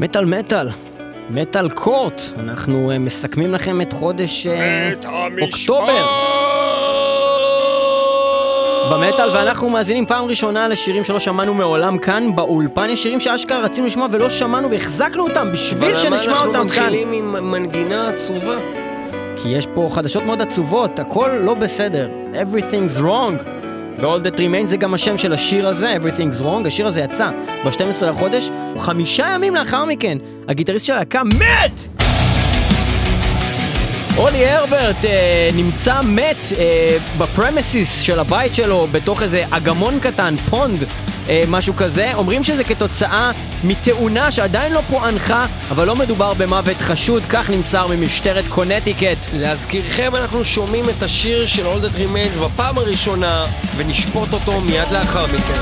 מטאל מטאל, מטאל קורט, אנחנו uh, מסכמים לכם את חודש uh, אוקטובר במטאל ואנחנו מאזינים פעם ראשונה לשירים שלא שמענו מעולם כאן באולפן, יש שירים שאשכרה רצינו לשמוע ולא שמענו והחזקנו אותם בשביל שנשמע אותם כאן. אנחנו מתחילים עם מנגינה עצובה? כי יש פה חדשות מאוד עצובות, הכל לא בסדר, everything's wrong. ב-All That Remains זה גם השם של השיר הזה, Everything's Wrong, השיר הזה יצא ב-12 לחודש, חמישה ימים לאחר מכן, הגיטריסט של הלהקה מת! אולי הרברט אה, נמצא מת אה, ב premises של הבית שלו, בתוך איזה אגמון קטן, pond, אה, משהו כזה. אומרים שזה כתוצאה מתאונה שעדיין לא פוענחה, אבל לא מדובר במוות חשוד, כך נמסר ממשטרת קונטיקט. להזכירכם, אנחנו שומעים את השיר של All That בפעם הראשונה, ונשפוט אותו מיד לאחר מכן.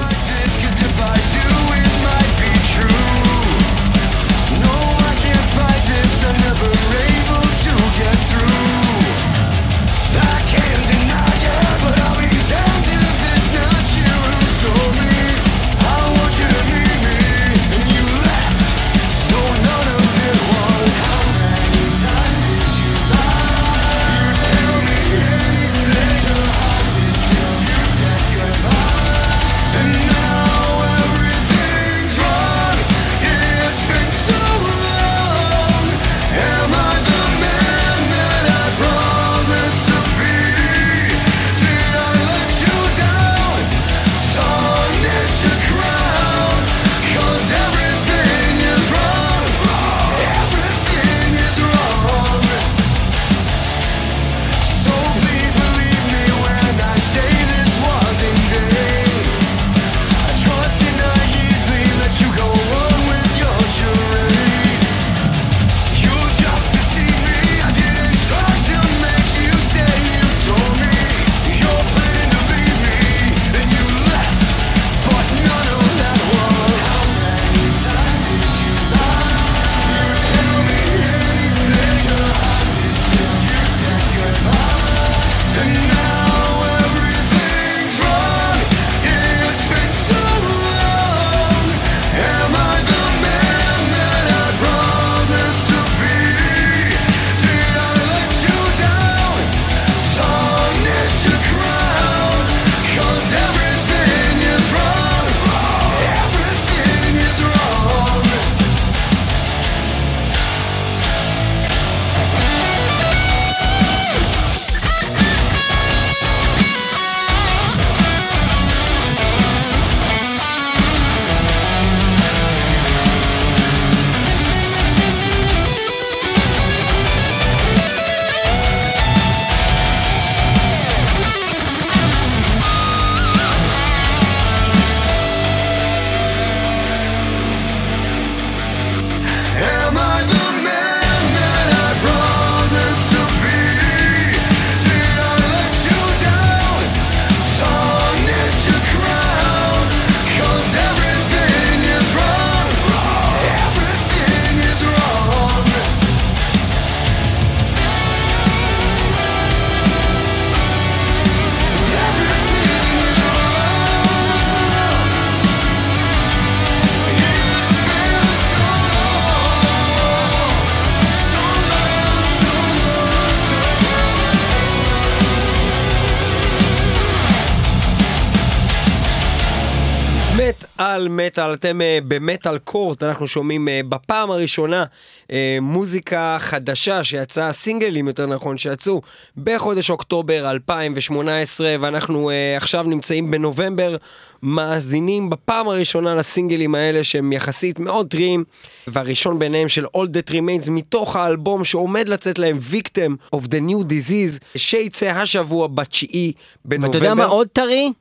מטאל, אתם uh, במטאל קורט, אנחנו שומעים uh, בפעם הראשונה uh, מוזיקה חדשה שיצאה, סינגלים יותר נכון, שיצאו בחודש אוקטובר 2018, ואנחנו עכשיו נמצאים בנובמבר, מאזינים בפעם הראשונה לסינגלים האלה שהם יחסית מאוד טריים, והראשון ביניהם של All That Remains מתוך האלבום שעומד לצאת להם Victim of the New Disease, שיצא השבוע בתשיעי בנובמבר. ואתה יודע מה עוד טרי?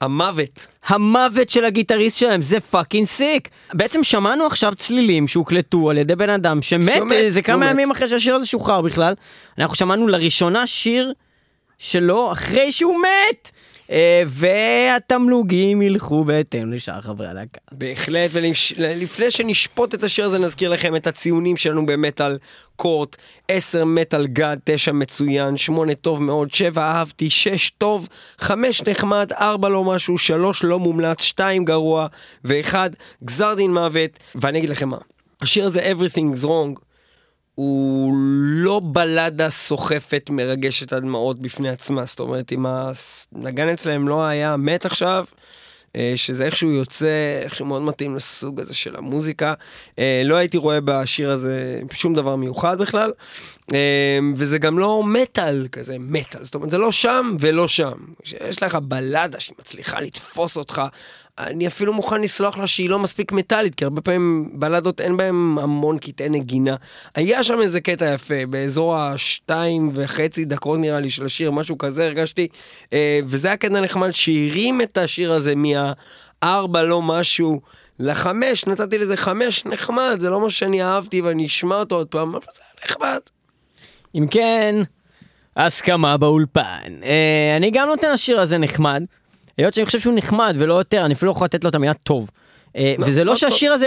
המוות. המוות של הגיטריסט שלהם, זה fucking sick. בעצם שמענו עכשיו צלילים שהוקלטו על ידי בן אדם שמת, שמת זה כמה ימים אחרי שהשיר הזה שוחרר בכלל. אנחנו שמענו לראשונה שיר שלו אחרי שהוא מת. אה, והתמלוגים ילכו בהתאם לשאר חברי הלהקה. בהחלט, ולפני שנשפוט את השיר הזה נזכיר לכם את הציונים שלנו במטאל קורט, 10 מטאל גאד, 9 מצוין, 8 טוב מאוד, 7 אהבתי, 6 טוב, 5 נחמד, 4 לא משהו, 3 לא מומלץ, 2 גרוע, ו-1 גזר דין מוות, ואני אגיד לכם מה. השיר הזה, Everything's Wrong, הוא לא בלדה סוחפת מרגשת הדמעות בפני עצמה, זאת אומרת, אם הנגן אצלם לא היה מת עכשיו, אה, שזה איכשהו יוצא, איכשהו מאוד מתאים לסוג הזה של המוזיקה. אה, לא הייתי רואה בשיר הזה שום דבר מיוחד בכלל, אה, וזה גם לא מטאל כזה, מטאל, זאת אומרת, זה לא שם ולא שם. יש לך בלדה שהיא מצליחה לתפוס אותך, אני אפילו מוכן לסלוח לה שהיא לא מספיק מטאלית, כי הרבה פעמים בלדות אין בהם המון קטעי נגינה. היה שם איזה קטע יפה, באזור השתיים וחצי דקות נראה לי של השיר, משהו כזה הרגשתי, אה, וזה היה קטע נחמד שהרים את השיר הזה מהארבע לא משהו. לחמש, נתתי לזה חמש, נחמד, זה לא מה שאני אהבתי ואני אשמע אותו עוד פעם, אבל זה נחמד. אם כן, הסכמה באולפן. אה, אני גם נותן לשיר הזה נחמד. היות שאני חושב שהוא נחמד ולא יותר, אני אפילו לא יכול לתת לו את המילה טוב. אה, לא, וזה לא, לא שהשיר הזה,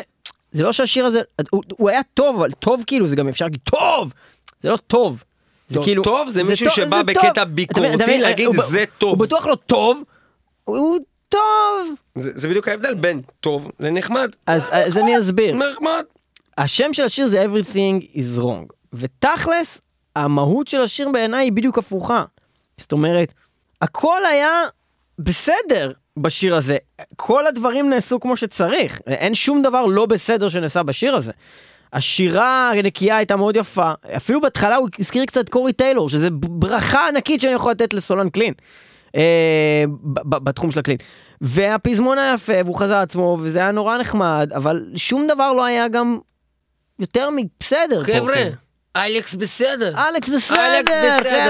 זה לא שהשיר הזה, הוא, היה טוב, אבל טוב כאילו, זה גם אפשר להגיד טוב! זה לא טוב. זה כאילו, טוב זה מישהו שבא בקטע. ביקורתי להגיד הוא, זה טוב. הוא בטוח לא טוב, הוא טוב. זה, בדיוק ההבדל בין טוב לנחמד. אז אני אסביר. נחמד. השם של השיר זה Everything is wrong. ותכלס, המהות של השיר בעיניי היא בדיוק הפוכה. זאת אומרת, הכל היה בסדר בשיר הזה. כל הדברים נעשו כמו שצריך. אין שום דבר לא בסדר שנעשה בשיר הזה. השירה הנקייה הייתה מאוד יפה. אפילו בהתחלה הוא הזכיר קצת קורי טיילור, שזה ברכה ענקית שאני יכול לתת לסולן קלין. אה, בתחום של ה clean. והפזמון היה יפה, והוא חזר עצמו, וזה היה נורא נחמד, אבל שום דבר לא היה גם יותר מבסדר. חבר'ה. אלכס בסדר. אלכס בסדר,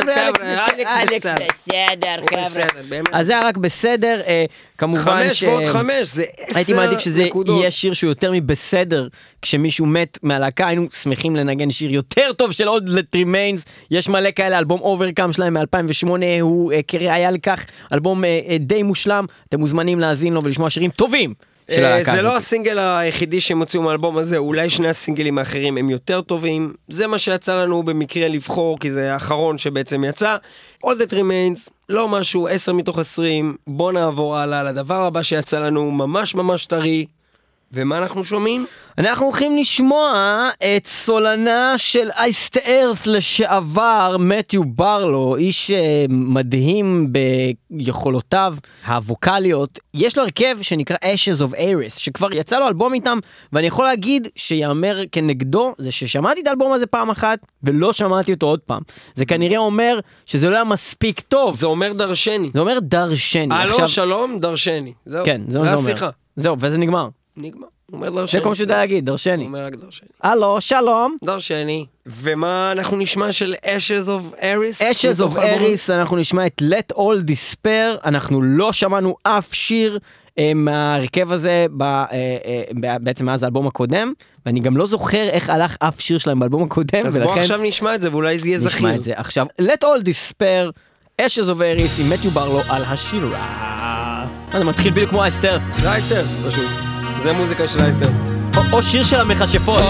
חבר'ה, אלכס בסדר, חבר'ה. אז זה היה רק בסדר, אה, כמובן ש... חמש ועוד חמש, זה עשר נקודות. הייתי מעדיף שזה יהיה שיר שהוא יותר מבסדר, כשמישהו מת מהלהקה, היינו שמחים לנגן שיר יותר טוב של All That Remains, יש מלא כאלה, אלבום Overcome שלהם מ-2008, הוא אה, כראיה לכך, אלבום אה, די מושלם, אתם מוזמנים להאזין לו ולשמוע שירים טובים. של הלהקה הזאת. זה לא הסינגל היחידי שהם הוציאו מהאלבום הזה, אולי שני הסינגלים האחרים הם יותר טובים. זה מה שיצא לנו במקרה לבחור, כי זה האחרון שבעצם יצא. All That Remains, לא משהו, 10 מתוך 20. בוא נעבור הלאה לדבר הבא שיצא לנו, ממש ממש טרי. ומה אנחנו שומעים? אנחנו הולכים לשמוע את סולנה של אייסט ארת לשעבר, מתיו ברלו, איש אה, מדהים ביכולותיו הווקאליות. יש לו הרכב שנקרא Ashes of Aris, שכבר יצא לו אלבום איתם, ואני יכול להגיד שיאמר כנגדו, זה ששמעתי את האלבום הזה פעם אחת, ולא שמעתי אותו עוד פעם. זה כנראה אומר שזה לא היה מספיק טוב. זה אומר דרשני. זה אומר דרשני. הלו, עכשיו... שלום, דרשני. זהו. כן, זה מה זה אומר. זהו, וזה נגמר. נגמר. הוא אומר דרשני. זה כל מה שהוא יודע להגיד, דרשני. הוא אומר רק דרשני. הלו, שלום. דרשני. ומה אנחנו נשמע של Ashes of Aris? Ashes of Aris, אנחנו נשמע את Let All Despair, אנחנו לא שמענו אף שיר אה, מההרכב הזה ב, אה, אה, בעצם מאז האלבום הקודם, ואני גם לא זוכר איך הלך אף שיר שלהם באלבום הקודם, אז ולכן... בוא עכשיו נשמע את זה ואולי זה יהיה זכיר. נשמע את זה עכשיו. Let All Despair, Ashes of Aris עם מתיו ברלו על השירה. זה מתחיל בדיוק כמו אייסטר. זה פשוט. זה מוזיקה של אייסטר. או שיר של המכשפות.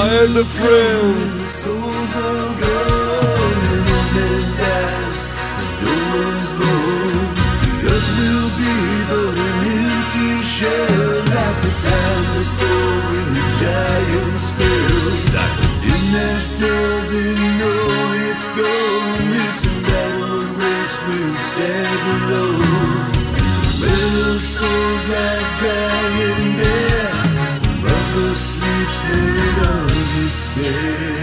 shell like the time before when the giants fell. Like a wind that doesn't know it's gone. This battle race will stand alone. Well of souls lies drying bare. Spirit of Spirit.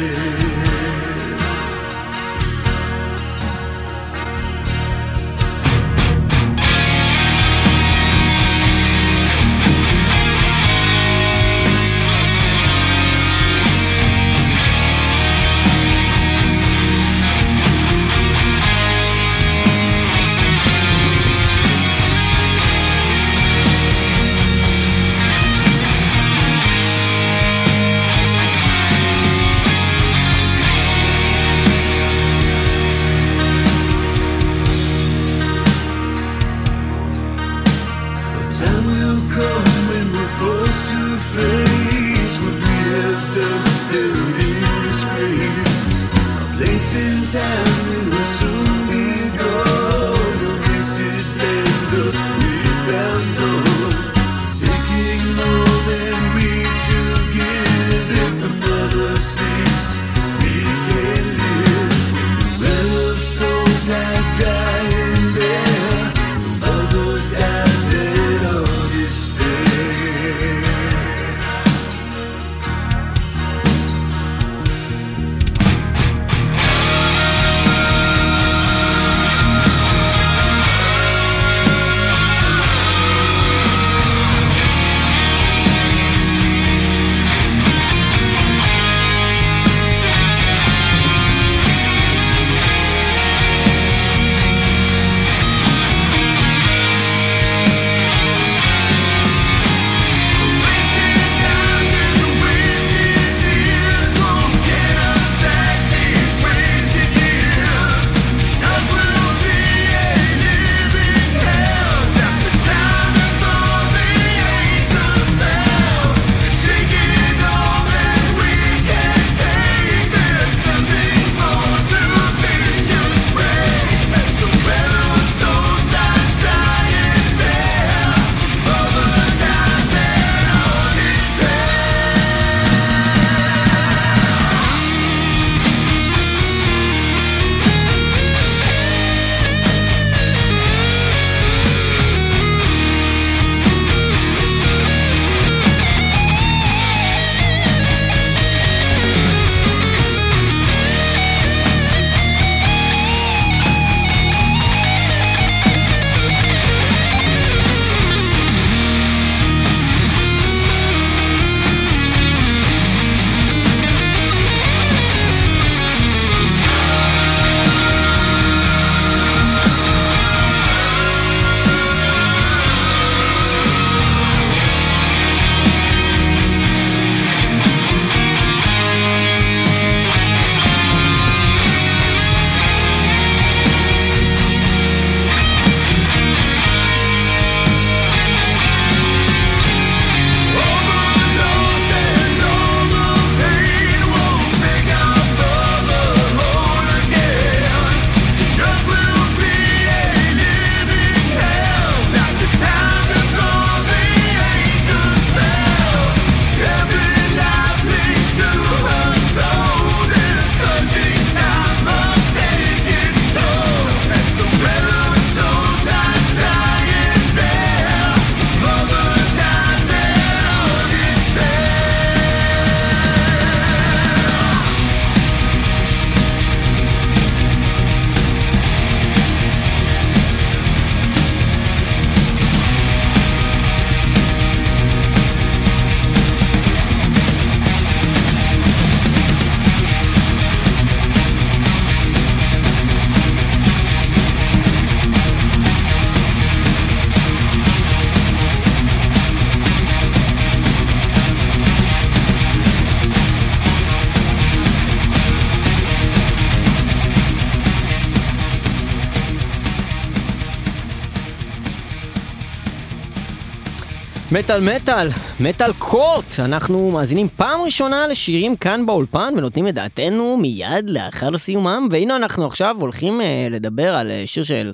מטאל מטאל, מטאל קורט, אנחנו מאזינים פעם ראשונה לשירים כאן באולפן ונותנים את דעתנו מיד לאחר סיומם. והנה אנחנו עכשיו הולכים אה, לדבר על אה, שיר של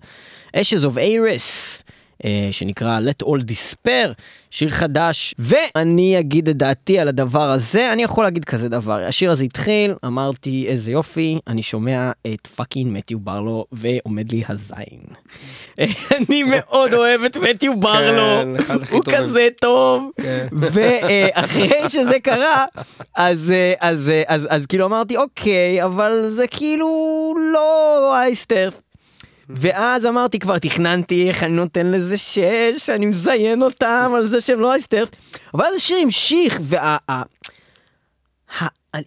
of Ares uh, שנקרא Let All Despair, שיר חדש ואני אגיד את דעתי על הדבר הזה, אני יכול להגיד כזה דבר, השיר הזה התחיל, אמרתי איזה יופי, אני שומע את fucking מתיו ברלו ועומד לי הזין. אני מאוד אוהב את מתיו ברלו, כן, הכי הוא. כזה טוב, כן. ואחרי שזה קרה, אז, אה, אז, אה, אז, אז כאילו אמרתי אוקיי, אבל זה כאילו לא אייסטרף. ואז אמרתי כבר תכננתי איך אני נותן לזה שש, אני מזיין אותם על זה שהם לא אייסטרף, אבל אז השיר המשיך וה...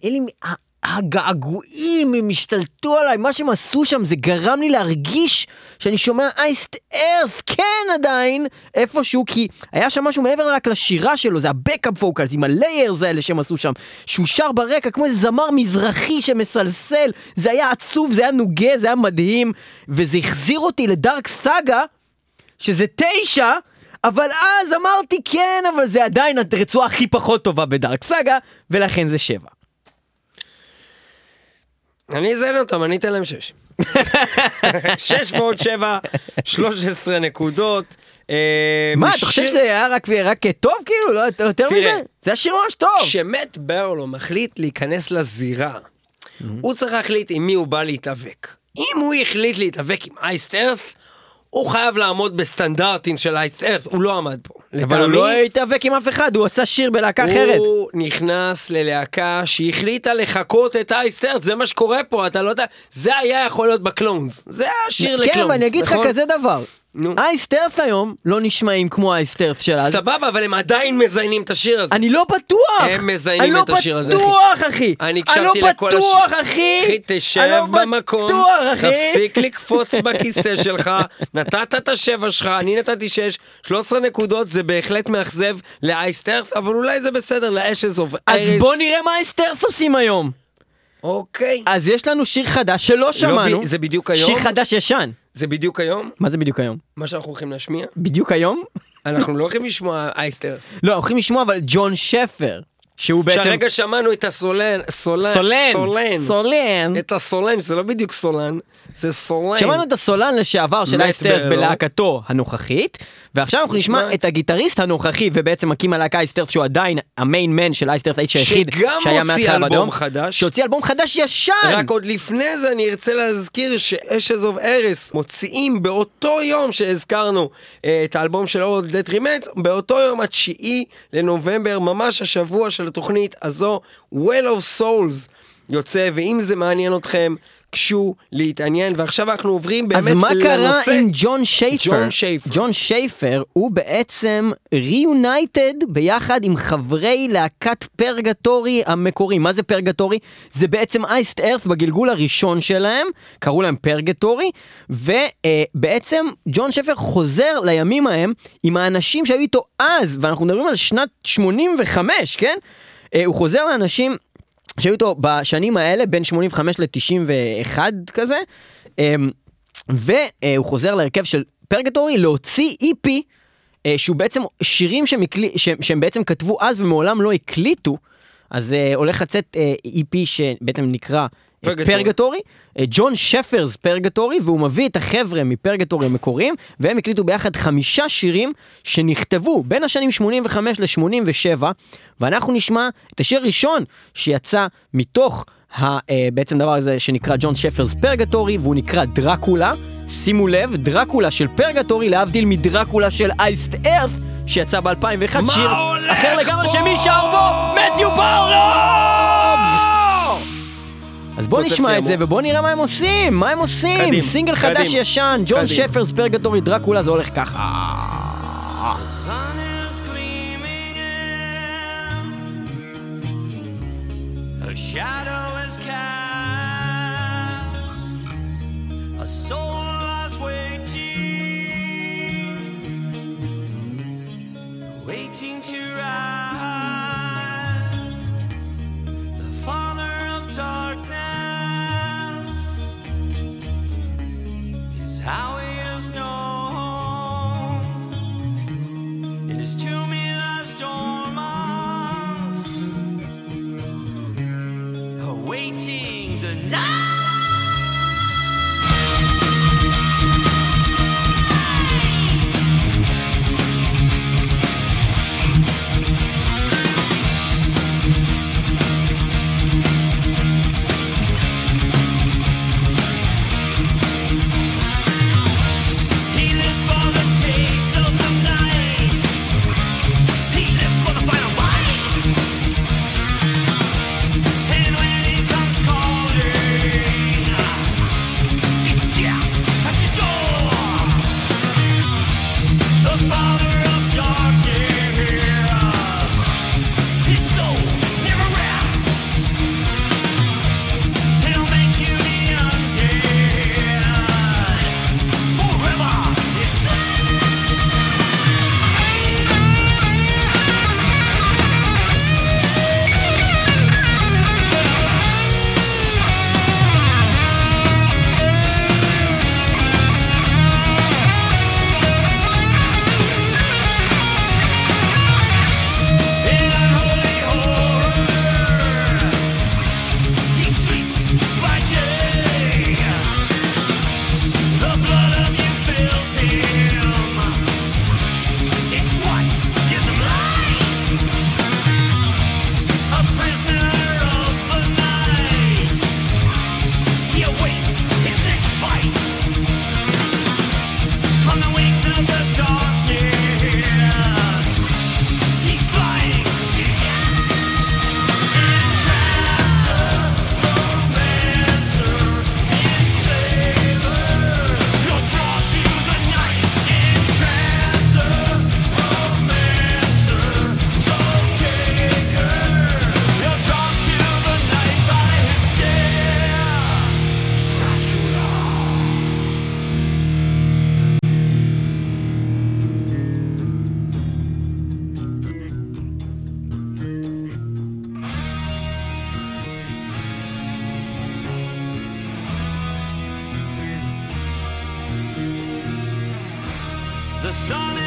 אלה ה- הגעגועים הם השתלטו עליי, מה שהם עשו שם זה גרם לי להרגיש שאני שומע אייסט ארף, כן עדיין, איפשהו, כי היה שם משהו מעבר רק לשירה שלו, זה הבקאפ פוקלס עם הליירס האלה שהם עשו שם, שהוא שר ברקע כמו איזה זמר מזרחי שמסלסל, זה היה עצוב, זה היה נוגה, זה היה מדהים, וזה החזיר אותי לדארק סאגה, שזה תשע, אבל אז אמרתי כן, אבל זה עדיין הרצועה הכי פחות טובה בדארק סאגה, ולכן זה שבע. אני אזיין אותם, אני אתן להם 6. 6 ועוד 7, 13 נקודות. אה, מה, אתה חושב שזה היה רק, טוב כאילו? לא יותר. מזה? זה היה שיר ממש טוב. כשמט ברלו מחליט להיכנס לזירה, הוא צריך להחליט עם מי הוא בא להתאבק. אם הוא החליט להתאבק עם אייסט ארת', הוא חייב לעמוד בסטנדרטים של אייסט ארת', הוא לא עמד פה. אבל הוא לא התאבק עם אף אחד, הוא עשה שיר בלהקה אחרת. הוא נכנס ללהקה שהחליטה לחקות את אייסט ארת', זה מה שקורה פה, אתה לא יודע, זה היה יכול להיות בקלונס, זה היה שיר לקלונס, כן, אבל אני אגיד לך נכון? כזה דבר. נו. אייסטרף היום לא נשמעים כמו האייסטרף של אז. סבבה, אבל הם עדיין מזיינים את השיר הזה. אני לא בטוח! הם מזיינים אני את השיר הזה, לא בטוח, אחי! אני הקשבתי לכל אני לא בטוח, השיר. אחי! אחי, תשב אני לא במקום, אחי! תפסיק לקפוץ בכיסא שלך, נתת את השבע שלך, אני נתתי שש, 13 נקודות, זה בהחלט מאכזב לאייסטרף, אבל אולי זה בסדר, לאשז אוף אז בוא נראה מה האייסטרף עושים היום. אוקיי. אז יש לנו שיר חדש שלא שמענו. ב- זה בדיוק היום? שיר חדש ישן. זה בדיוק היום? מה זה בדיוק היום? מה שאנחנו הולכים להשמיע? בדיוק היום? אנחנו לא הולכים לשמוע אייסטרף. לא, הולכים לשמוע אבל ג'ון שפר, שהוא בעצם... שהרגע שמענו את הסולן, סולן, סולן, סולן, סולן. את הסולן, זה לא בדיוק סולן, זה סולן. שמענו את הסולן לשעבר של אייסטרף ברלו. בלהקתו הנוכחית, ועכשיו אנחנו נשמע. את הגיטריסט הנוכחי ובעצם מקים הלהקה אייסטרף שהוא עדיין המיין מן של אייסטרף, האיש היחיד שגם שהיה הוציא מההתחלה אלבום באדום, חדש. שהוציא אלבום חדש ישן! רק עוד לפני זה אני ארצה להזכיר שאשז אוף ארס מוציאים באותו יום שהזכרנו אה, את האלבום של אורד דט רימץ, באותו יום התשיעי לנובמבר, ממש השבוע של התוכנית הזו, Well of Souls יוצא, ואם זה מעניין אתכם, קשו להתעניין, ועכשיו אנחנו עוברים באמת אז מה קרה לנושא. עם ג'ון שייפר? ג'ון שייפר. ג'ון שייפר הוא בעצם ריונייטד ביחד עם חברי להקת פרגטורי המקורי. מה זה פרגטורי? זה בעצם אייסט ארף בגלגול הראשון שלהם, קראו להם פרגטורי, ובעצם ג'ון שייפר חוזר לימים ההם עם האנשים שהיו איתו אז, ואנחנו מדברים על שנת 85, כן? אה, הוא חוזר לאנשים שהיו איתו בשנים האלה, בין 85 ל-91 כזה, אמ, והוא חוזר להרכב של Purgatory להוציא EP, אה, שהוא בעצם שירים שהם, הקלי, שהם, שהם בעצם כתבו אז ומעולם לא הקליטו, אז אה, הולך לצאת אה, EP שבעצם נקרא Purgatory. Purgatory, אה, Jon Schaffer's Purgatory, והוא מביא את החבר'ה מ Purgatory המקוריים, והם הקליטו ביחד חמישה שירים שנכתבו בין השנים 85 ל-87, ואנחנו נשמע את השיר הראשון שיצא מתוך ה, אה, בעצם דבר הזה שנקרא ג'ון שפרס פרגטורי, והוא נקרא דרקולה. שימו לב, דרקולה של פרגטורי, להבדיל מדרקולה של אייסט ארת, שיצא ב-2001, מה שיר אחר לגמרי? שמי שר בו? מתיו באולו! בוא נשמע את זה. ובוא נראה מה הם עושים, מה הם עושים? קדימה, סינגל חדש קדימה, ישן, ג'ון. שפרס פרגטורי דרקולה, זה הולך ככה. a shadow is cast, a soul was waiting, waiting how sun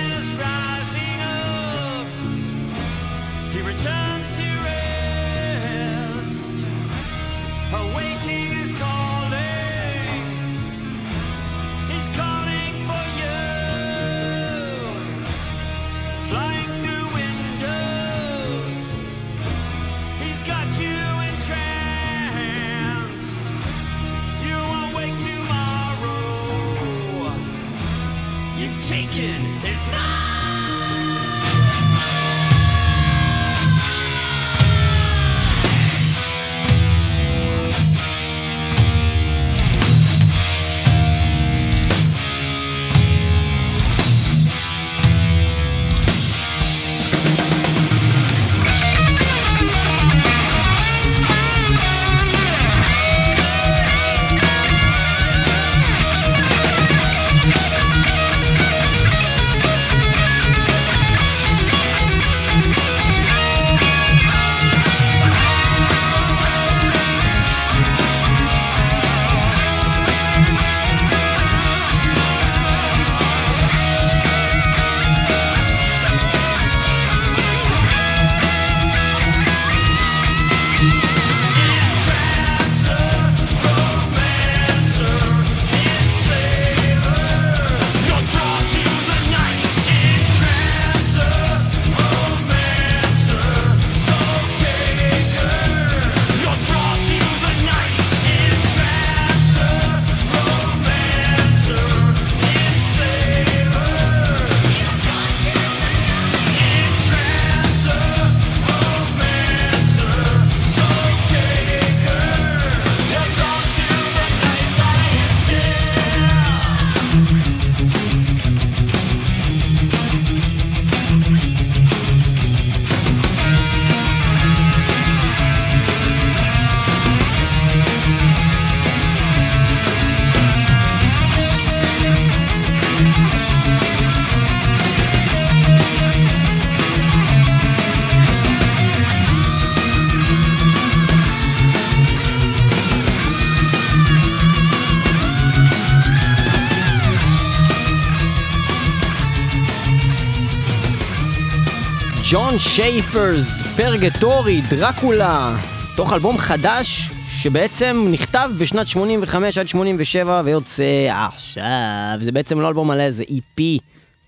Schaffer's, Purgatory, Dracula, תוך אלבום חדש שבעצם נכתב בשנת 85 עד 87 ויוצא עכשיו. זה בעצם לא אלבום מלא, זה EP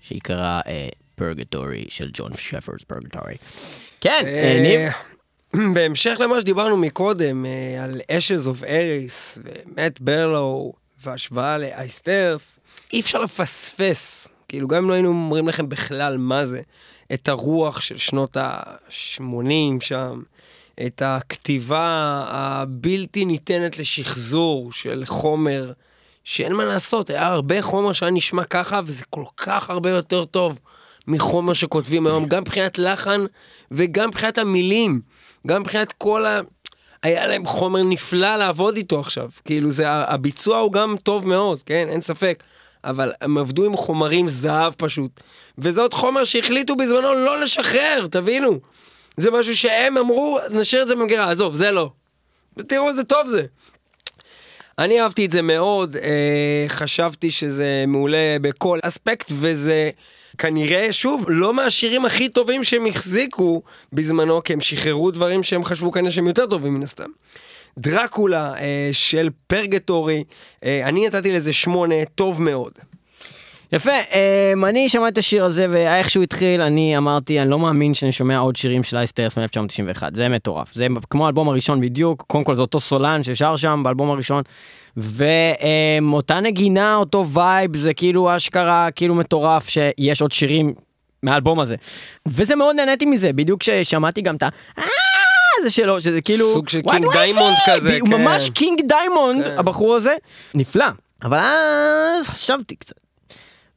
שיקרא Purgatory של Jon Schaffer's Purgatory. כן, אה, ניב. בהמשך למה שדיברנו מקודם, אה, על Ashes of Ares ומט ברלו והשוואה ל Iced Earth, אי אפשר לפספס, כאילו גם אם לא היינו אומרים לכם בכלל מה זה, את הרוח של שנות ה-80 שם, את הכתיבה הבלתי ניתנת לשחזור של חומר, שאין מה לעשות, היה הרבה חומר שהיה נשמע ככה, וזה כל כך הרבה יותר טוב מחומר שכותבים היום, גם מבחינת לחן וגם מבחינת המילים, גם מבחינת כל ה... היה להם חומר נפלא לעבוד איתו עכשיו, כאילו זה, הביצוע הוא גם טוב מאוד, כן, אין ספק. אבל הם עבדו עם חומרים זהב פשוט. וזה עוד חומר שהחליטו בזמנו לא לשחרר, תבינו. זה משהו שהם אמרו, נשאיר את זה במגירה, עזוב, זה לא. תראו איזה טוב זה. אני אהבתי את זה מאוד, אה, חשבתי שזה מעולה בכל אספקט, וזה כנראה, שוב, לא מהשירים הכי טובים שהם החזיקו בזמנו, כי הם שחררו דברים שהם חשבו כנראה שהם יותר טובים מן הסתם. דרקולה אה, של פרגטורי, אה, אני נתתי לזה שמונה, טוב מאוד. יפה, אה, אני שמעתי את השיר הזה ואיך שהוא התחיל אני אמרתי אני לא מאמין שאני שומע עוד שירים של Iced Earth מ-1991 זה מטורף. זה כמו האלבום הראשון בדיוק קודם כל זה אותו סולן ששר שם באלבום הראשון ואותה נגינה אותו vibe זה כאילו אשכרה כאילו מטורף שיש עוד שירים מהאלבום הזה. וזה מאוד נהניתי מזה בדיוק כששמעתי גם את ה... הזה שלו שזה כאילו סוג של "What King Diamond say?" כזה, הוא כן. ממש King Diamond כן. הבחור הזה נפלא אבל אז חשבתי קצת.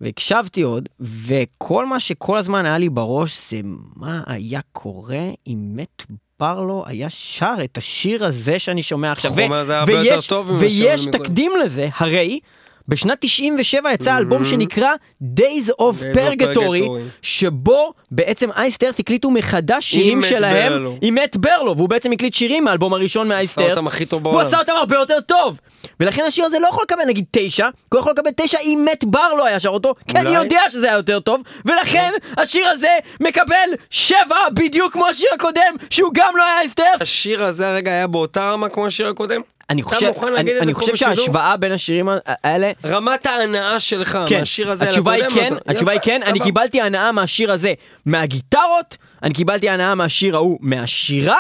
והקשבתי עוד, וכל מה שכל הזמן היה לי בראש זה מה היה קורה אם מת ברלו היה שר את השיר הזה שאני שומע עכשיו. החומר הזה הרבה יותר ויש- טוב ממה ויש. תקדים לזה, הרי בשנת 97 יצא אלבום שנקרא Days of Purgatory. שבו בעצם אייסטרס הקליטו מחדש שירים שלהם. עם מת ברלו, והוא בעצם הקליט שירים מהאלבום הראשון מאייסטרס. בעולם. עשה אותם הרבה יותר טוב. ולכן השיר הזה לא יכול לקבל נגיד תשע, הוא יכול לקבל תשע אם מת ברלו היה שר אותו, כי אני. יודע שזה היה יותר טוב, ולכן השיר הזה מקבל שבע בדיוק כמו השיר הקודם, שהוא גם לא היה אייסטרס. השיר הזה הרגע היה באותה רמה כמו השיר הקודם? אני חושב, אני, אני חושב? שההשוואה בין השירים האלה רמת ההנאה שלך כן, מהשיר הזה התשובה היא כן, אתה- התשובה היא יפה, כן, אני סבבה. קיבלתי הנאה מהשיר הזה מהגיטרות, אני קיבלתי הנאה מהשיר ההוא מהשירה,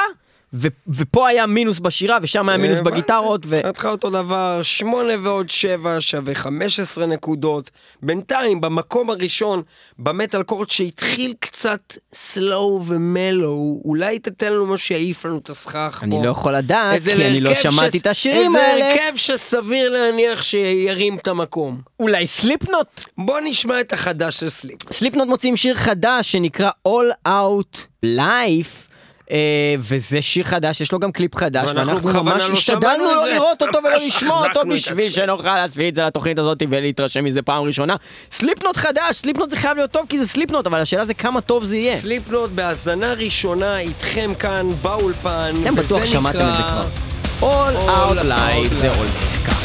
ו- ופה היה מינוס בשירה, ושם היה מינוס בגיטרות. ו... נתחיל אותו דבר, שמונה ועוד שבע שווה 15 נקודות. בינתיים, במקום הראשון, במטאל קורט שהתחיל קצת סלואו ומלו, אולי תתן לנו משהו שיעיף לנו את הסכך פה. אני לא יכול לדעת, כי אני לא שמעתי ש... את השירים איזה האלה. איזה הרכב שסביר להניח שירים את המקום. אולי סליפנוט? בוא נשמע את החדש של סליפנוט. סליפנוט מוצאים שיר חדש שנקרא All Out Life. אה, וזה שיר חדש, יש לו גם קליפ חדש, ואנחנו ממש לא השתדלנו לא לראות אותו ולא לשמוע אותו בשביל שנוכל להצביע את זה לתוכנית הזאת ולהתרשם מזה פעם ראשונה. סליפנוט חדש, סליפנוט זה חייב להיות טוב כי זה סליפנוט, אבל השאלה זה כמה טוב זה יהיה. סליפנוט בהאזנה ראשונה איתכם כאן באולפן, וזה נקרא... אתם בטוח שמעתם את זה כבר. All Out Life זה עולה.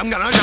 I'm gonna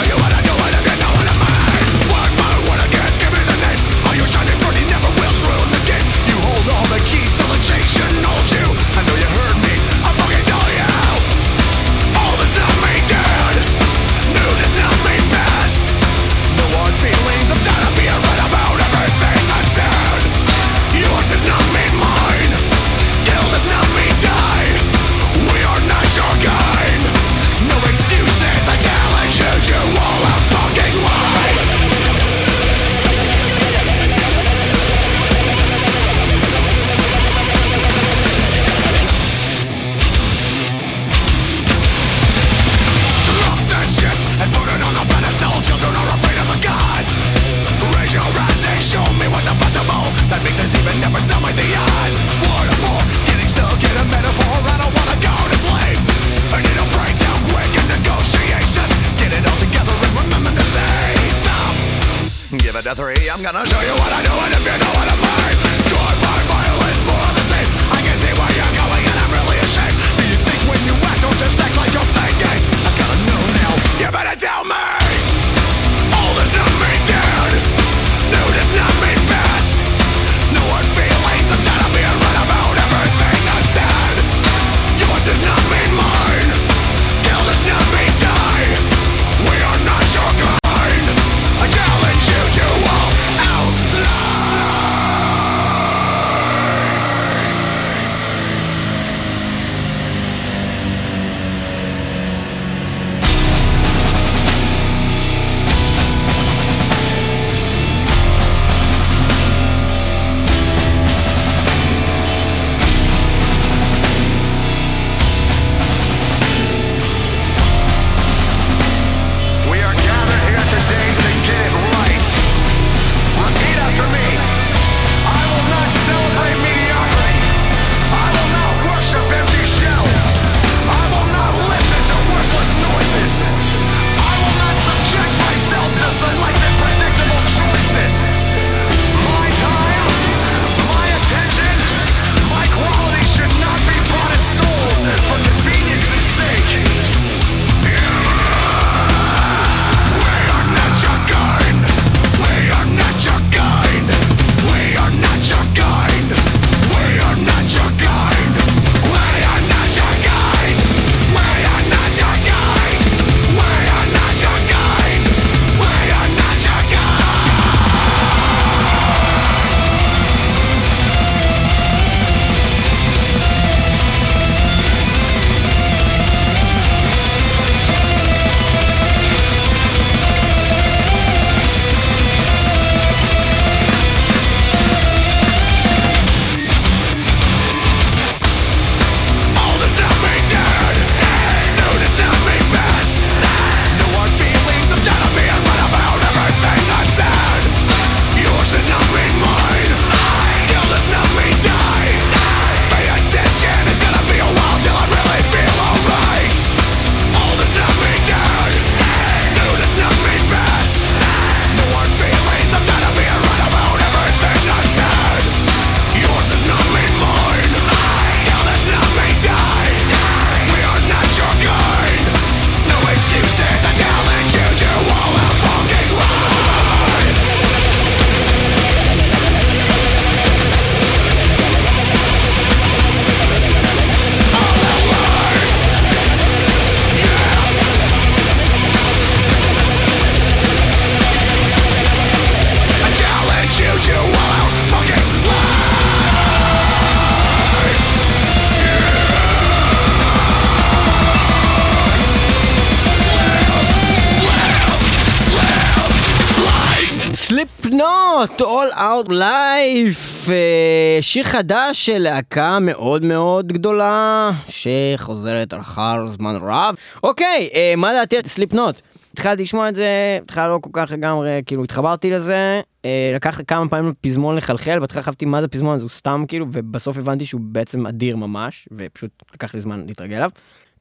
סליפנוט, All Out Life, אה, שיר חדש של להקה מאוד מאוד גדולה, שחוזרת אחר זמן רב. אוקיי, אה, מה דעתי על סליפנוט? התחלתי לשמוע את זה, התחלה לא כל כך לגמרי, כאילו התחברתי לזה, אה, לקח לי כמה פעמים פזמון לחלחל, בהתחלה חשבתי מה זה פזמון, אז הוא סתם כאילו, ובסוף הבנתי שהוא בעצם אדיר ממש, ופשוט לקח לי זמן להתרגל אליו.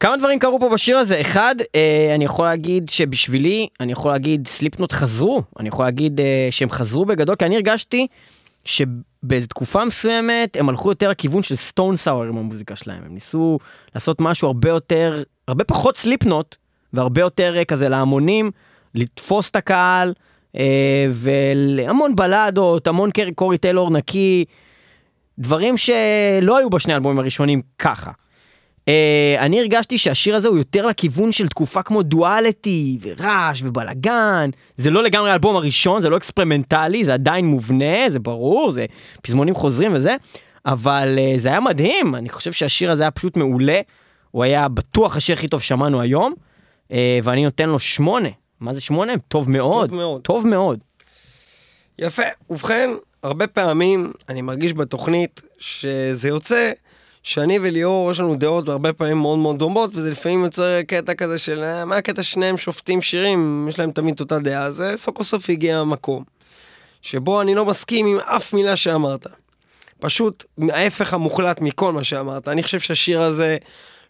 כמה דברים קרו פה בשיר הזה, אחד, אה, אני יכול להגיד שבשבילי, אני יכול להגיד סליפנוט חזרו, אני יכול להגיד אה, שהם חזרו בגדול, כי אני הרגשתי שבאיזו תקופה מסוימת הם הלכו יותר לכיוון של סטון סאואר עם המוזיקה שלהם, הם ניסו לעשות משהו הרבה יותר, הרבה פחות סליפנוט, והרבה יותר אה, כזה להמונים, לתפוס את הקהל, אה, והמון בלדות, המון קורי טיילור נקי, דברים שלא היו בשני האלבומים הראשונים ככה. Uh, אני הרגשתי שהשיר הזה הוא יותר לכיוון של תקופה כמו דואליטי ורעש ובלאגן זה לא לגמרי האלבום הראשון זה לא אקספרימנטלי זה עדיין מובנה זה ברור זה פזמונים חוזרים וזה אבל uh, זה היה מדהים. אני חושב שהשיר הזה היה פשוט מעולה. הוא היה בטוח השיר הכי טוב שמענו היום uh, ואני נותן לו שמונה. מה זה שמונה? טוב מאוד. טוב מאוד. טוב מאוד. יפה. ובכן, הרבה פעמים אני מרגיש בתוכנית שזה יוצא שאני וליאור יש לנו דעות הרבה פעמים מאוד מאוד דומות וזה לפעמים יוצר קטע כזה של "אה, מה הקטע שניהם שופטים שירים? יש להם תמיד אותה דעה. זה סוף כל סוף הגיע המקום שבו אני לא מסכים עם אף מילה שאמרת. פשוט ההפך המוחלט מכל מה שאמרת. אני חושב שהשיר הזה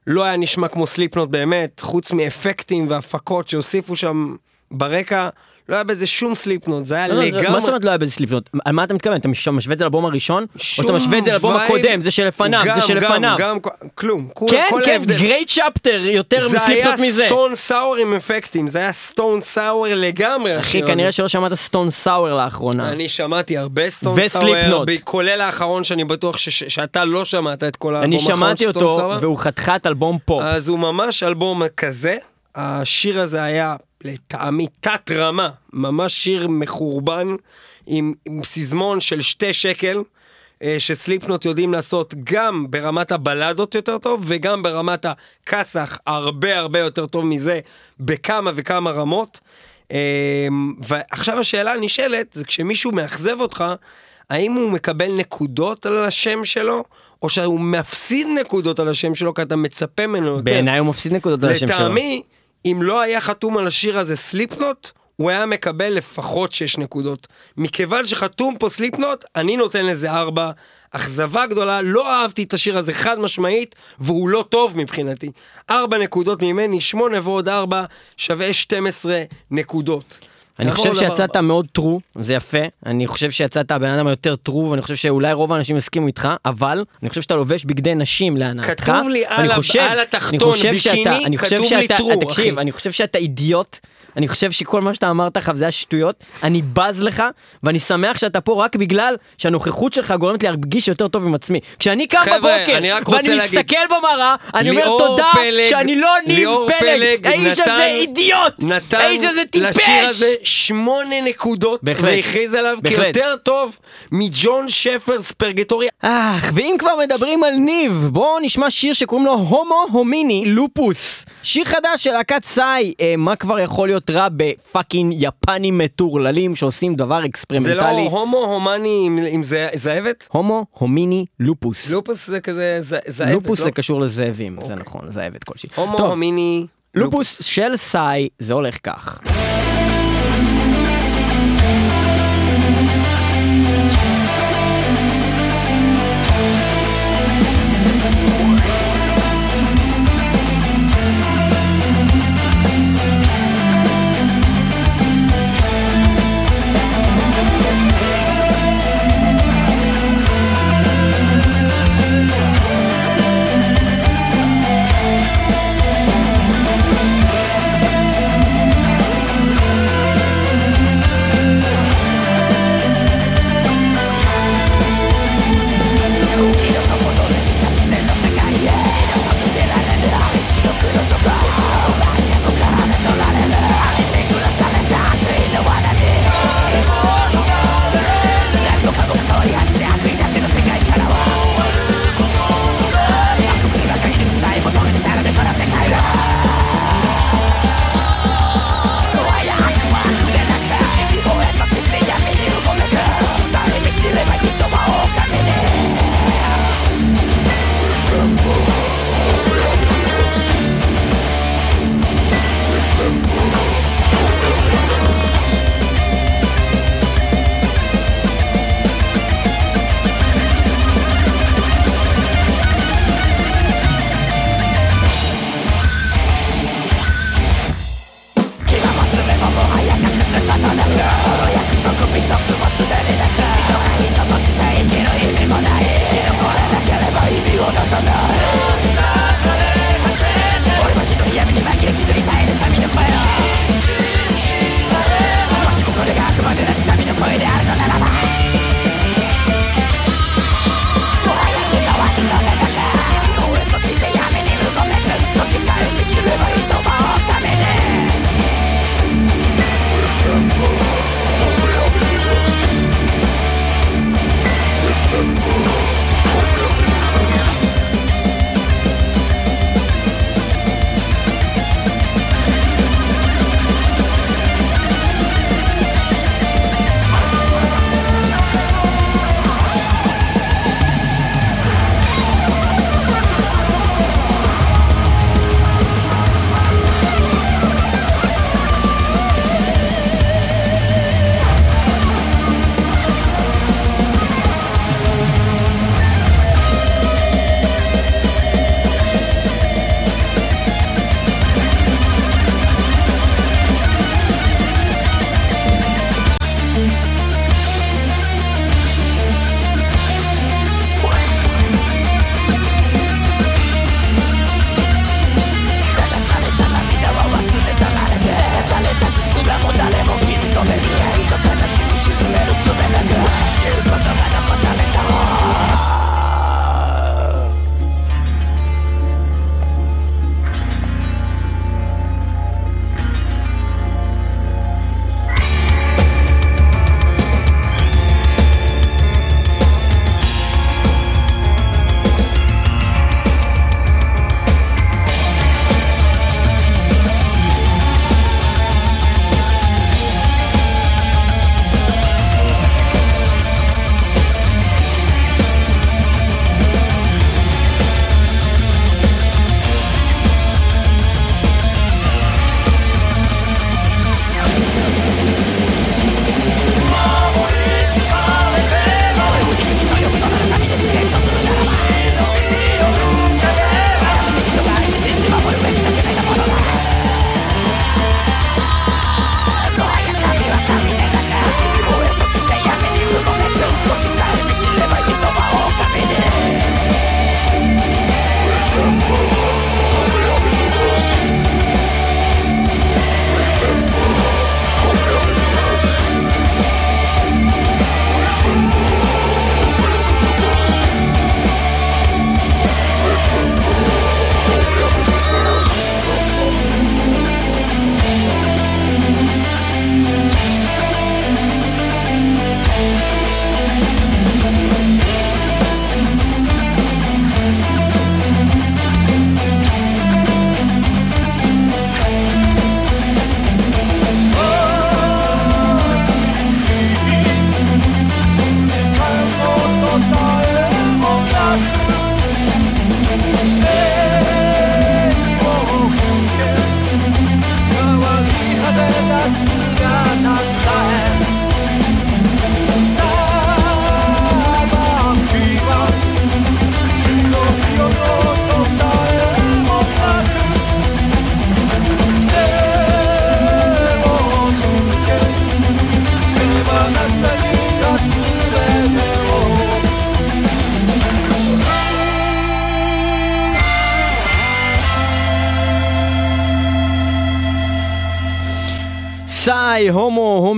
לא היה נשמע כמו סליפנוט באמת חוץ מאפקטים והפקות שהוסיפו שם ברקע לא היה בזה שום סליפנוט זה היה לא, לא, לגמרי. מה זאת אומרת לא היה בזה סליפנוט? על מה אתה מתכוון? אתה מש- משווה את זה לאלבום הראשון? או שאתה משווה את זה לאלבום. הקודם, זה שלפניו, זה שלפניו? גם, גם, כלום. כן, כן. Gray Chapter, יותר זה מסליפנוט היה מזה. סטון סאואר עם אפקטים, זה היה סטון סאואר לגמרי. אחי, כנראה. שלא שמעת סטון סאואר לאחרונה. אני שמעתי הרבה סטון. סאואר, כולל האחרון שאני בטוח שאתה לא שמעת את כל האלבום אני האחרון שמעתי של סטון אותו, סאואר. והוא חתיכת אלבום פופ. אז הוא ממש אלבום כזה. השיר הזה היה לטעמי תת רמה, ממש שיר מחורבן עם, עם פזמון של שתי שקל. אה, שסליפנוט יודעים לעשות גם ברמת הבלדות יותר טוב וגם ברמת הכסח הרבה הרבה יותר טוב מזה בכמה וכמה רמות. אה, ועכשיו השאלה הנשאלת זה כשמישהו מאכזב אותך, האם הוא מקבל נקודות על השם שלו, או שהוא מפסיד נקודות על השם שלו כי אתה מצפה ממנו יותר. בעיניי הוא מפסיד נקודות על השם שלו. לטעמי, אם לא היה חתום על השיר הזה סליפנוט, הוא היה מקבל לפחות 6 נקודות. מכיוון שחתום פה סליפנוט, אני נותן לזה 4. אכזבה גדולה, לא אהבתי את השיר הזה חד משמעית, והוא לא טוב מבחינתי. 4 נקודות ממני, 8 ועוד 4 שווה 12 נקודות. אני חושב שיצאת. מאוד טרו, זה יפה. אני חושב שיצאת הבן אדם היותר טרו, ואני חושב שאולי רוב האנשים יסכימו איתך, אבל אני חושב שאתה לובש בגדי נשים להנאתך. כתוב לי על התחתון, ביקיני, כתוב לי טרו, תקשיב, אחי. אני חושב שאתה אידיוט. אני חושב שכל מה שאתה אמרת עכשיו זה היה שטויות, אני בז לך, ואני שמח שאתה פה רק בגלל שהנוכחות שלך גורמת לי להרגיש יותר טוב עם עצמי. כשאני קם חבר'ה, בבוקר, אני רק רוצה ואני להגיד, מסתכל במראה, אני אומר ליאור תודה פלג- שאני לא ניב ליאור פלג, האיש הזה אידיוט, נתן האיש הזה טיפש. לשיר הזה שמונה נקודות, בהחלט. והכריז עליו בהחלט. כיותר טוב מג'ון שפר ספרגטורי. אך, ואם כבר מדברים על ניב, בואו נשמע שיר שקוראים לו הומו הומיני לופוס. שיר חדש של להקת סאי, אה, מה כבר יכול להיות רע בפאקינג יפנים מטורללים שעושים דבר זה לא אקספרימנטלי? הומו הומני עם- עם זה- זאבת? הומו הומיני לופוס. לופוס זה כזה ז- זאבת, לופוס לא? זה קשור לזאבים, זה אוקיי. נכון, זאבת כלשהי. הומו טוב, הומיני לופוס של סאי, זה הולך כך.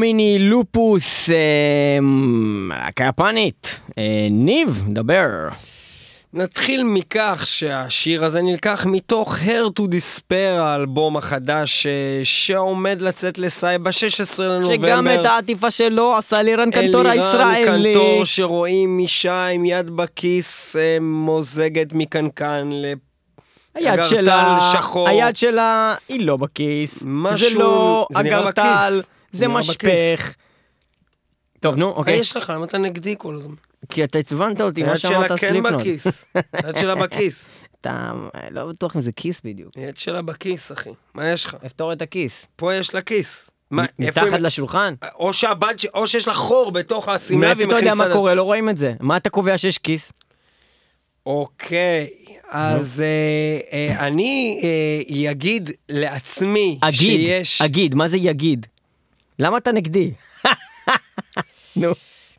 הומיני, לופוס, אה, להקה יפנית. אה, ניב, דבר. נתחיל מכך שהשיר הזה נלקח מתוך Hair to Despair, האלבום החדש אה, שעומד לצאת לסאי ב-16 לנובמבר. שגם את העטיפה שלו עשה לירן קנטור אלירן הישראלי. קנטור שרואים אישה עם יד בכיס אה, מוזגת מקנקן ל... היד שלה, שחור. היד שלה היא לא בכיס. משהו- זה לא אגרטל, בכיס. זה משפך. טוב, נו, מה אוקיי. יש לך? למה אתה נגדי כל הזמן? כי אתה עצבנת אותי, מה היד שאמרת שלה כן. בכיס. היד שלה בכיס. אתה לא בטוח אם זה כיס בדיוק. היד שלה בכיס, אחי. מה יש לך? לפתור את הכיס. פה יש לה כיס. מה, מתחת לשולחן? או שהבת, ש- או שיש לה חור בתוך השמלה מאיפה אתה יודע. מה קורה? לא רואים את זה. מה אתה קובע שיש כיס? אוקיי, אז אה, אה, אני אה, אגיד לעצמי אגיד, שיש... אגיד, מה זה יגיד? למה אתה נגדי? נו.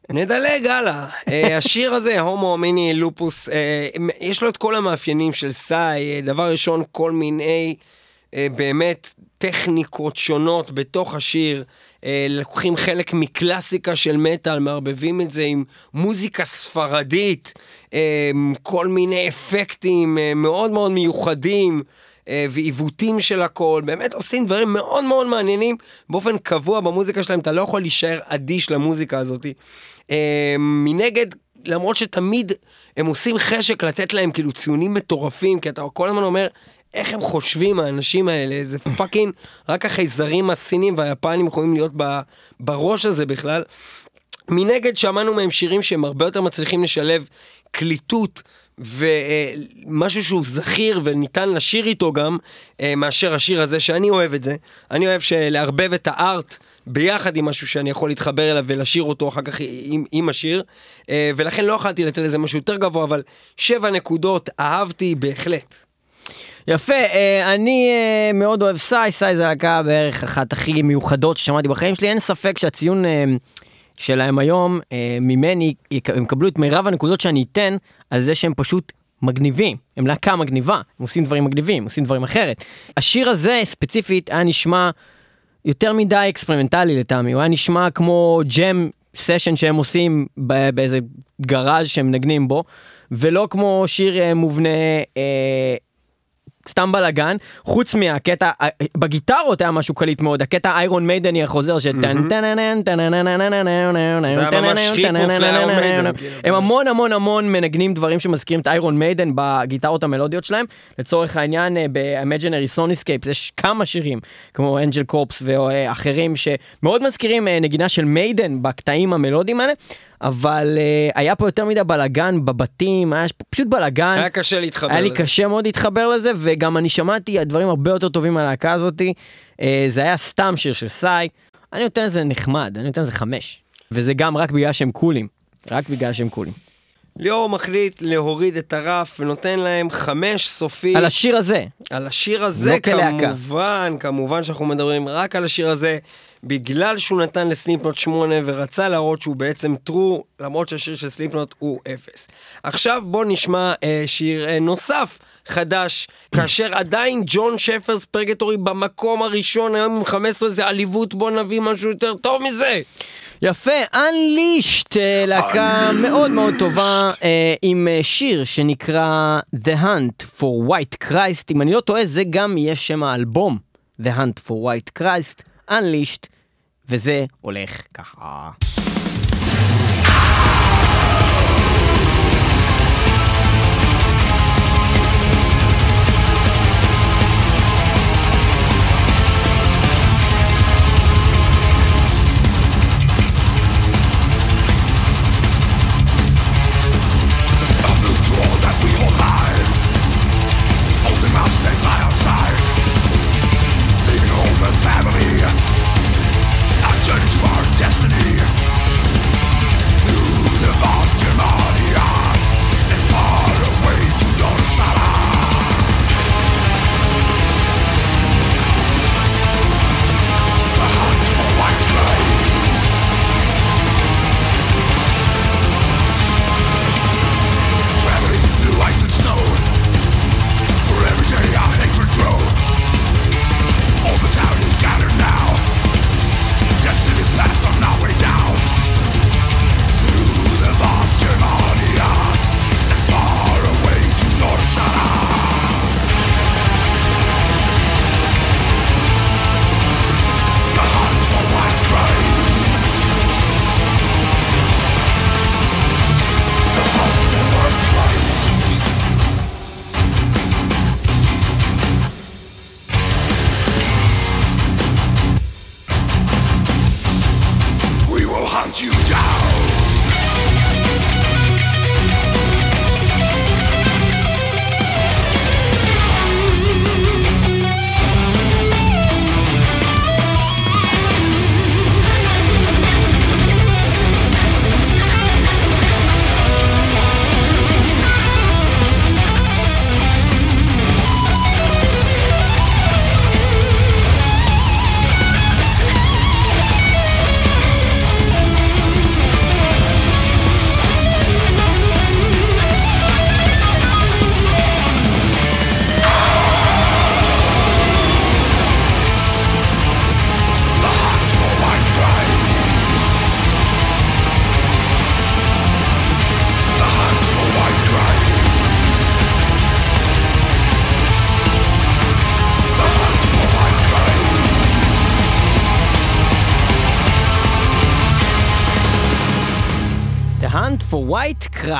נדלג הלאה. אה, השיר הזה, הומו מיני לופוס, אה, יש לו את כל המאפיינים של סאי. אה, דבר ראשון, כל מיני אה, באמת טכניקות שונות בתוך השיר. אה, לוקחים חלק מקלאסיקה של מטאל, מערבבים את זה עם מוזיקה ספרדית, אה, כל מיני אפקטים אה, מאוד מאוד מיוחדים. אה, ועיוותים של הכל, באמת עושים דברים מאוד מאוד מעניינים באופן קבוע במוזיקה שלהם, אתה לא יכול להישאר אדיש למוזיקה הזאת. אה, מנגד, למרות שתמיד הם עושים חשק לתת להם כאילו ציונים מטורפים, כי אתה כל הזמן אומר, איך הם חושבים האנשים האלה, זה פאקינג, רק החייזרים הסינים והיפנים יכולים להיות בראש הזה בכלל. מנגד שמענו מהם שירים שהם הרבה יותר מצליחים לשלב קליטות ומשהו שהוא זכיר וניתן לשיר איתו גם, אה, מאשר השיר הזה, שאני אוהב את זה. אני אוהב לערבב את הארט ביחד עם משהו שאני יכול להתחבר אליו ולשיר אותו אחר כך עם, עם השיר, אה, ולכן לא יכולתי לתת לזה משהו יותר גבוה, אבל שבע נקודות, אהבתי בהחלט. יפה, אה, אני מאוד אוהב סאי, סאי זה להקה בערך אחת הכי מיוחדות ששמעתי בחיים שלי, אין ספק שהציון שלהם היום אה, ממני, הם יקבלו את מירב הנקודות שאני אתן על זה שהם פשוט מגניבים, הם להקה מגניבה, הם עושים דברים מגניבים, עושים דברים אחרת. השיר הזה ספציפית היה נשמע יותר מדי אקספרימנטלי לטעמי, הוא היה נשמע כמו jam session שהם עושים ב- באיזה גראז' שהם מנגנים בו, ולא כמו שיר אה, מובנה אה, סתם בלאגן, חוץ מהקטע, אה, בגיטרות היה משהו קליט מאוד, הקטע איירון מיידני החוזר של טן לאיירון מיידן, כאילו. הם המון המון המון מנגנים דברים שמזכירים את איירון מיידן בגיטרות המלודיות שלהם. לצורך העניין ב-Imaginary Soniscapes יש כמה שירים כמו אנג'ל קורפס ואחרים שמאוד מזכירים אה, נגינה של מיידן בקטעים המלודיים האלה. אבל אה, היה פה יותר מדי בלאגן בבתים, היה פשוט בלאגן. היה קשה להתחבר היה לי לזה. קשה מאוד להתחבר לזה, וגם אני שמעתי דברים הרבה יותר טובים מהלהקה הזאתי. אה, זה היה סתם שיר של סאי. אני נותן לזה נחמד, אני נותן לזה חמש. וזה גם רק בגלל שהם קולים. רק בגלל שהם קולים. ליאור מחליט להוריד את הרף ונותן להם חמש סופי. על השיר הזה. על השיר הזה לא. כמובן, כמובן שאנחנו מדברים רק על השיר הזה, בגלל שהוא נתן לסליפנוט 8 ורצה להראות שהוא בעצם טרו, למרות שהשיר של סליפנוט הוא 0. עכשיו בוא נשמע אה, שיר אה, נוסף, חדש, כאשר עדיין ג'ון שפרס פרגטורי במקום הראשון, היום עם 15 זה עליבות, בוא נביא משהו יותר טוב מזה. יפה, Unleashed, אה, להקה מאוד מאוד טובה, אה, עם אה, שיר שנקרא The Hunt for White Christ, אם אני לא טועה זה גם יהיה שם האלבום, The Hunt for White Christ, Unleashed, וזה הולך ככה.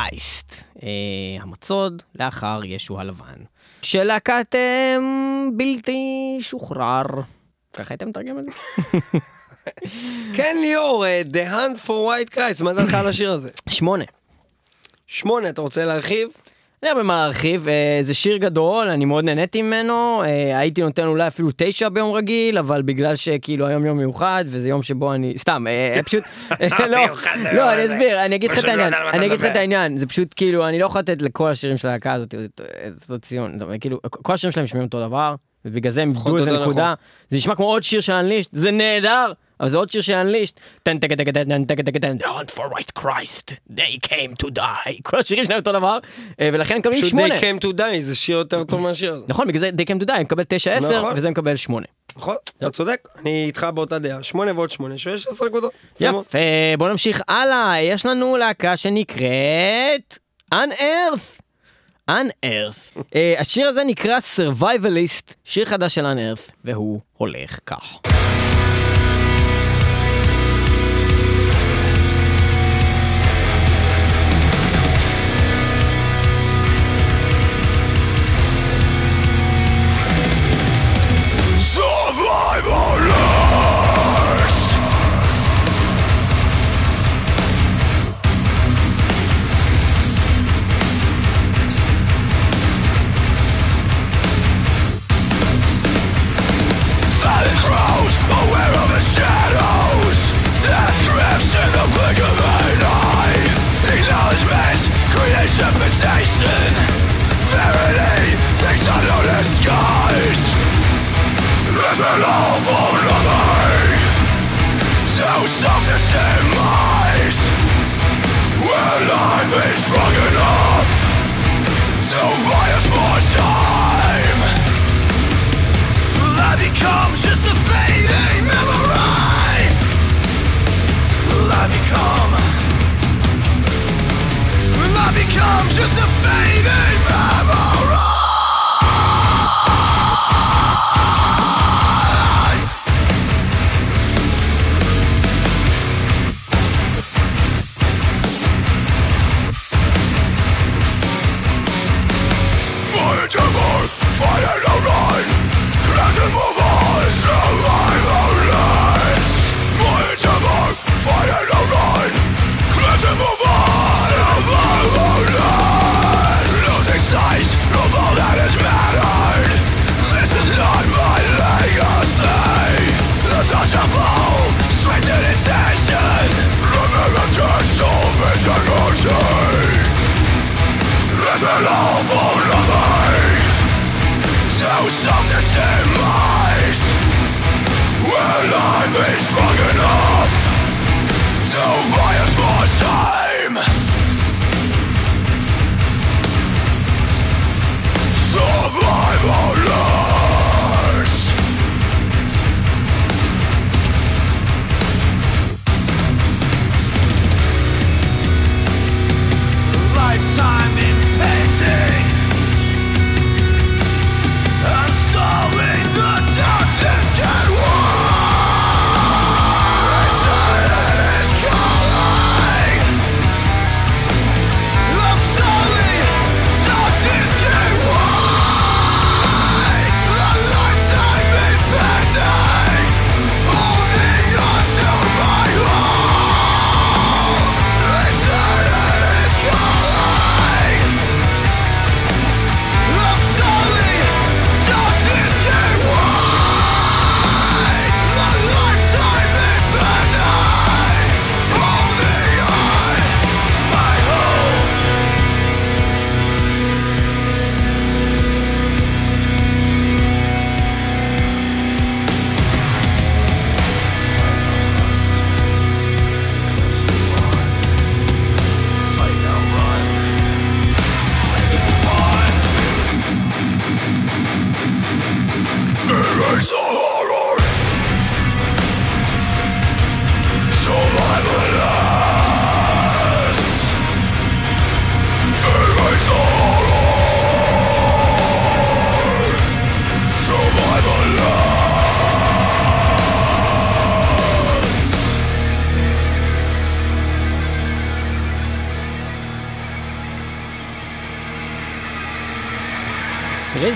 Christ, אה, המצוד לאחר ישו הלבן, של להקת אה, בלתי שוחרר. ככה הייתם מתרגם את זה? כן, ליאור, אה, The Hunt for White Christ, מה דעתך על השיר הזה? שמונה. שמונה, אתה רוצה להרחיב? אין הרבה מה להרחיב, אה, זה שיר גדול, אני מאוד נהניתי ממנו, אה, הייתי נותן אולי אפילו תשע ביום רגיל, אבל בגלל שכאילו היום יום מיוחד, וזה יום שבו אני, סתם, אה, פשוט, לא, היום לא, אני. אסביר, אני אגיד לך את לא העניין, אני אגיד לך את. העניין, זה פשוט כאילו, אני לא יכול לתת לכל השירים של הלהקה הזאת ציון, זאת אומרת, כאילו, כל השירים שלהם נשמעים אותו דבר, ובגלל זה הם איבדו או איזה נקודה, נכון. זה נשמע כמו עוד שיר של אנלישט, זה נהדר, אבל זה עוד שיר של אנלישט, Don't for right Christ, they came to die, כל השירים שלהם אותו דבר, אה, ולכן הם מקבלים פשוט שמונה. They Came to Die, זה שיר יותר טוב מהשיר הזה. נכון, בגלל זה they came to die, אני מקבל 9-10 נכון. וזה מקבל 8. נכון, אתה צודק, אני איתך באותה דעה. שמונה ועוד שמונה, שווה 16 נקודות. יפה, בוא נמשיך הלאה, יש לנו להקה שנקראת Unearth. Unearth. אה, השיר הזה נקרא Survivalist, שיר חדש של Unearth, והוא הולך כך. Strong enough To buy us more time? Will I become just a fading memory? Will I become Will I become just a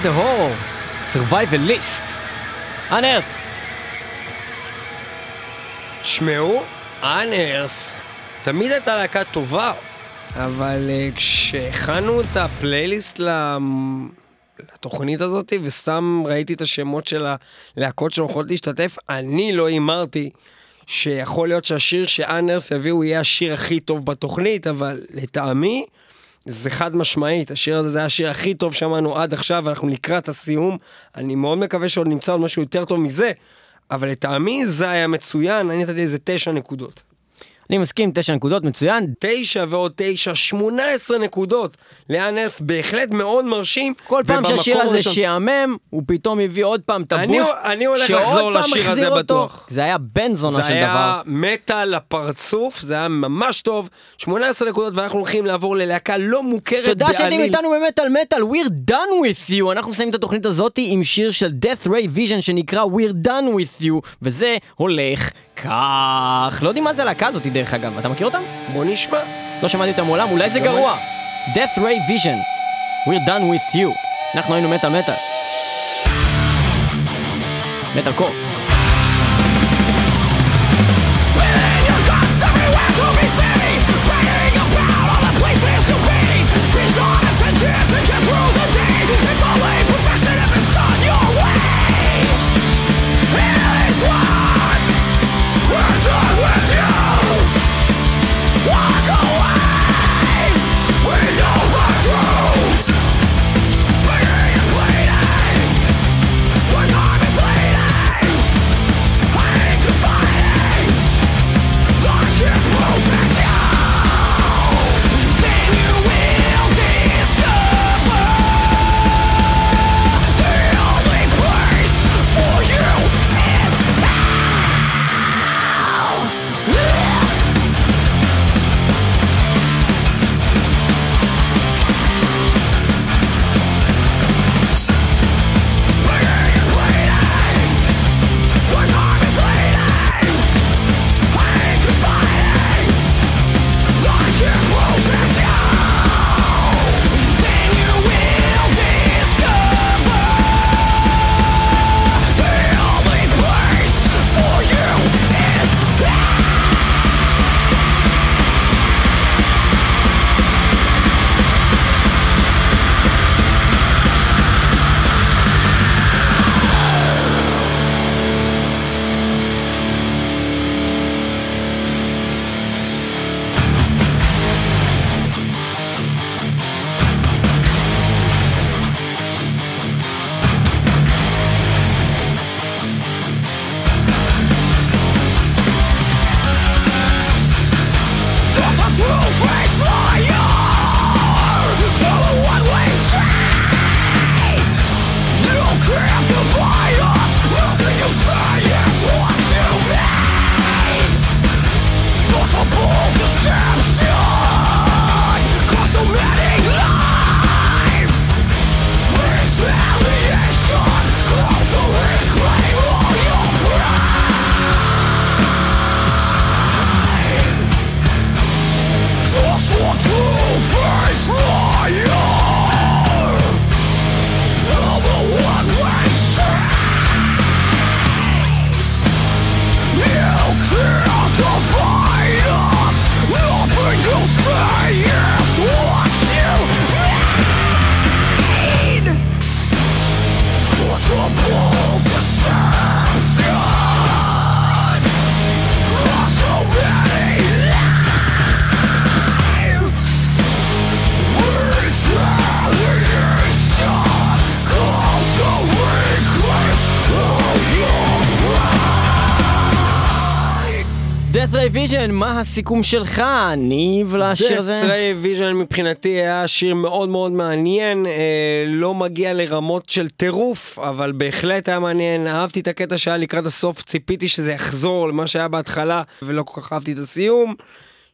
the horror, survivalist. unearth. תשמעו, אנרס, תמיד הייתה להקה טובה, אבל אה, כשהכנו את הפלייליסט ל- לתוכנית הזאת, וסתם ראיתי את השמות של הלהקות שהולכות להשתתף, אני לא הימרתי שיכול להיות שהשיר שאנרס יביאו יהיה השיר הכי טוב בתוכנית, אבל לטעמי, זה חד משמעית, השיר הזה זה היה השיר הכי טוב שמענו עד עכשיו, ואנחנו לקראת הסיום. אני מאוד מקווה שעוד נמצא עוד משהו יותר טוב מזה, אבל לטעמי זה היה מצוין, אני נתתי לזה תשע נקודות. אני מסכים, תשע נקודות, מצוין. תשע ועוד תשע, שמונה עשרה נקודות. לאן אלף בהחלט מאוד מרשים. כל פעם שהשיר הזה הראשון- שיעמם, הוא פתאום הביא עוד פעם את הבוסט. אני הולך לחזור לשיר הזה אותו. בטוח. זה היה בן זונה זה של דבר. היה מטה לפרצוף, זה היה ממש טוב. 18 נקודות ואנחנו הולכים לעבור ללהקה לא מוכרת תודה בעליל. שהייתם איתנו במטאל מטאל, We're done with you. אנחנו מסיימים את התוכנית הזאת עם שיר של death ray vision שנקרא We're done with you, וזה הולך כך. לא יודעים מה זה הלהקה הזאת דרך אגב, אתה מכיר אותם? בוא נשמע. לא שמעתי אותם מעולם, אולי זה גרוע. death ray vision, We're done with you. אנחנו היינו מטאל מטאל. מטאל קור. מה הסיכום שלך, ניב, לשיר הזה? Death Ray Vision מבחינתי היה שיר מאוד מאוד מעניין, אה, לא מגיע לרמות של טירוף, אבל בהחלט היה מעניין, אהבתי את הקטע שהיה לקראת הסוף, ציפיתי שזה יחזור למה שהיה בהתחלה, ולא כל כך אהבתי את הסיום.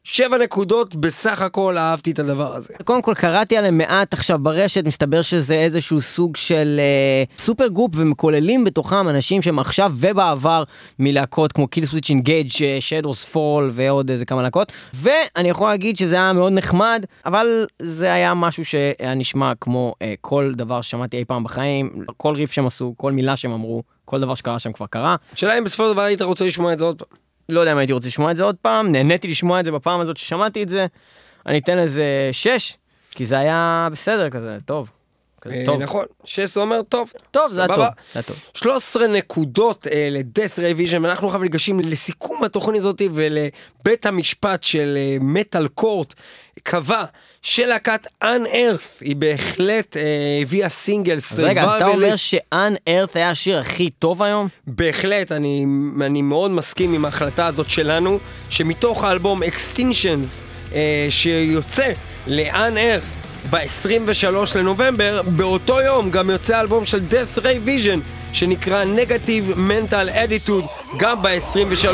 שבע נקודות בסך הכל אהבתי את הדבר הזה. קודם כל קראתי עליהם מעט עכשיו ברשת, מסתבר שזה איזשהו סוג של אה, supergroup וכוללים בתוכם אנשים שהם עכשיו ובעבר מלהקות כמו Killswitch Engage, Shadows Fall ועוד איזה כמה להקות, ואני יכול להגיד שזה היה מאוד נחמד, אבל זה היה משהו שהיה נשמע כמו אה, כל דבר ששמעתי אי פעם בחיים, כל ריף שהם עשו, כל מילה שהם אמרו, כל דבר שקרה שם כבר קרה. השאלה אם בסופו של דבר היית רוצה לשמוע את זה עוד פעם. לא יודע אם הייתי רוצה לשמוע את זה עוד פעם, נהניתי לשמוע את זה בפעם הזאת ששמעתי את זה, אני אתן לזה 6, כי זה היה בסדר כזה, טוב. אה, טוב. נכון, שס אומר טוב. טוב, זה היה טוב. סבבה. זה היה טוב. 13 נקודות אה, ל Death Ray Vision ואנחנו עכשיו ניגשים לסיכום התוכנית הזאת ולבית המשפט של מטאל קורט קבע שלהקת Unearth היא בהחלט אה, הביאה סינגל אז רגע, אז אתה אומר Survivalist. Unearth היה השיר הכי טוב היום? בהחלט, אני, אני מאוד מסכים עם ההחלטה הזאת שלנו, שמתוך האלבום Extinctions, אה, שיוצא ל-Unearth ב-23 לנובמבר, באותו יום גם יוצא האלבום של Death Ray Vision, שנקרא Negative Mental Attitude, גם ב-23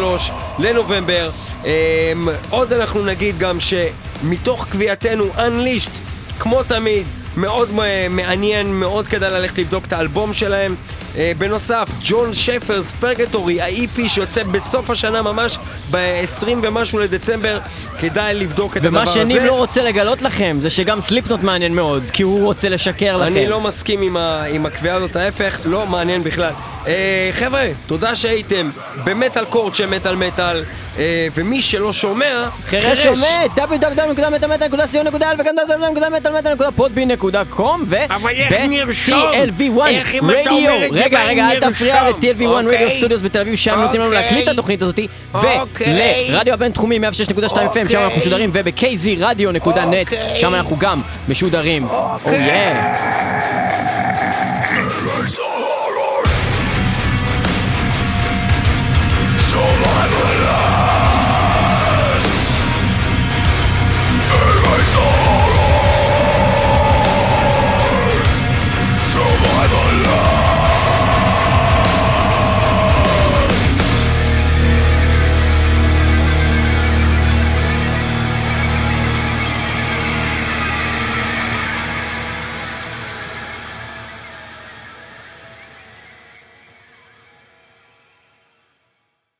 לנובמבר. אה, עוד אנחנו נגיד גם שמתוך קביעתנו Unleashed, כמו תמיד, מאוד אה, מעניין, מאוד כדאי ללכת לבדוק את האלבום שלהם. אה, בנוסף, ג'ון שפרס פרגטורי, ה-EP שיוצא בסוף השנה ממש ב-20 ומשהו לדצמבר, כדאי לבדוק את הדבר ומה הזה. שניב לא רוצה לגלות לכם זה שגם סליפנוט מעניין מאוד, כי הוא רוצה לשקר לכם. אני לא מסכים עם, ה, עם הקביעה הזאת, ההפך, לא מעניין בכלל. אה, חבר'ה, תודה שהייתם במטאל קורט של מטאל מטאל, אה, ומי שלא שומע, חירש www.מטאמטה.co.il וגם www.מטאלמטה.podbean.com ו... אבל איך נרשום? ב-TLV1 איך אם אתה רדיו, רגע רגע אל תפריע נרשום? ל-TLV1 רדיו אוקיי. סטודיוס בתל אביב שם נותנים לנו אוקיי. להקליט את התוכנית הזאת אוקיי. ולרדיו הבינתחומי 106.2 FM שם אוקיי. אנחנו משודרים וב-kzradio.net אוקיי. שם אנחנו גם משודרים. Yeah.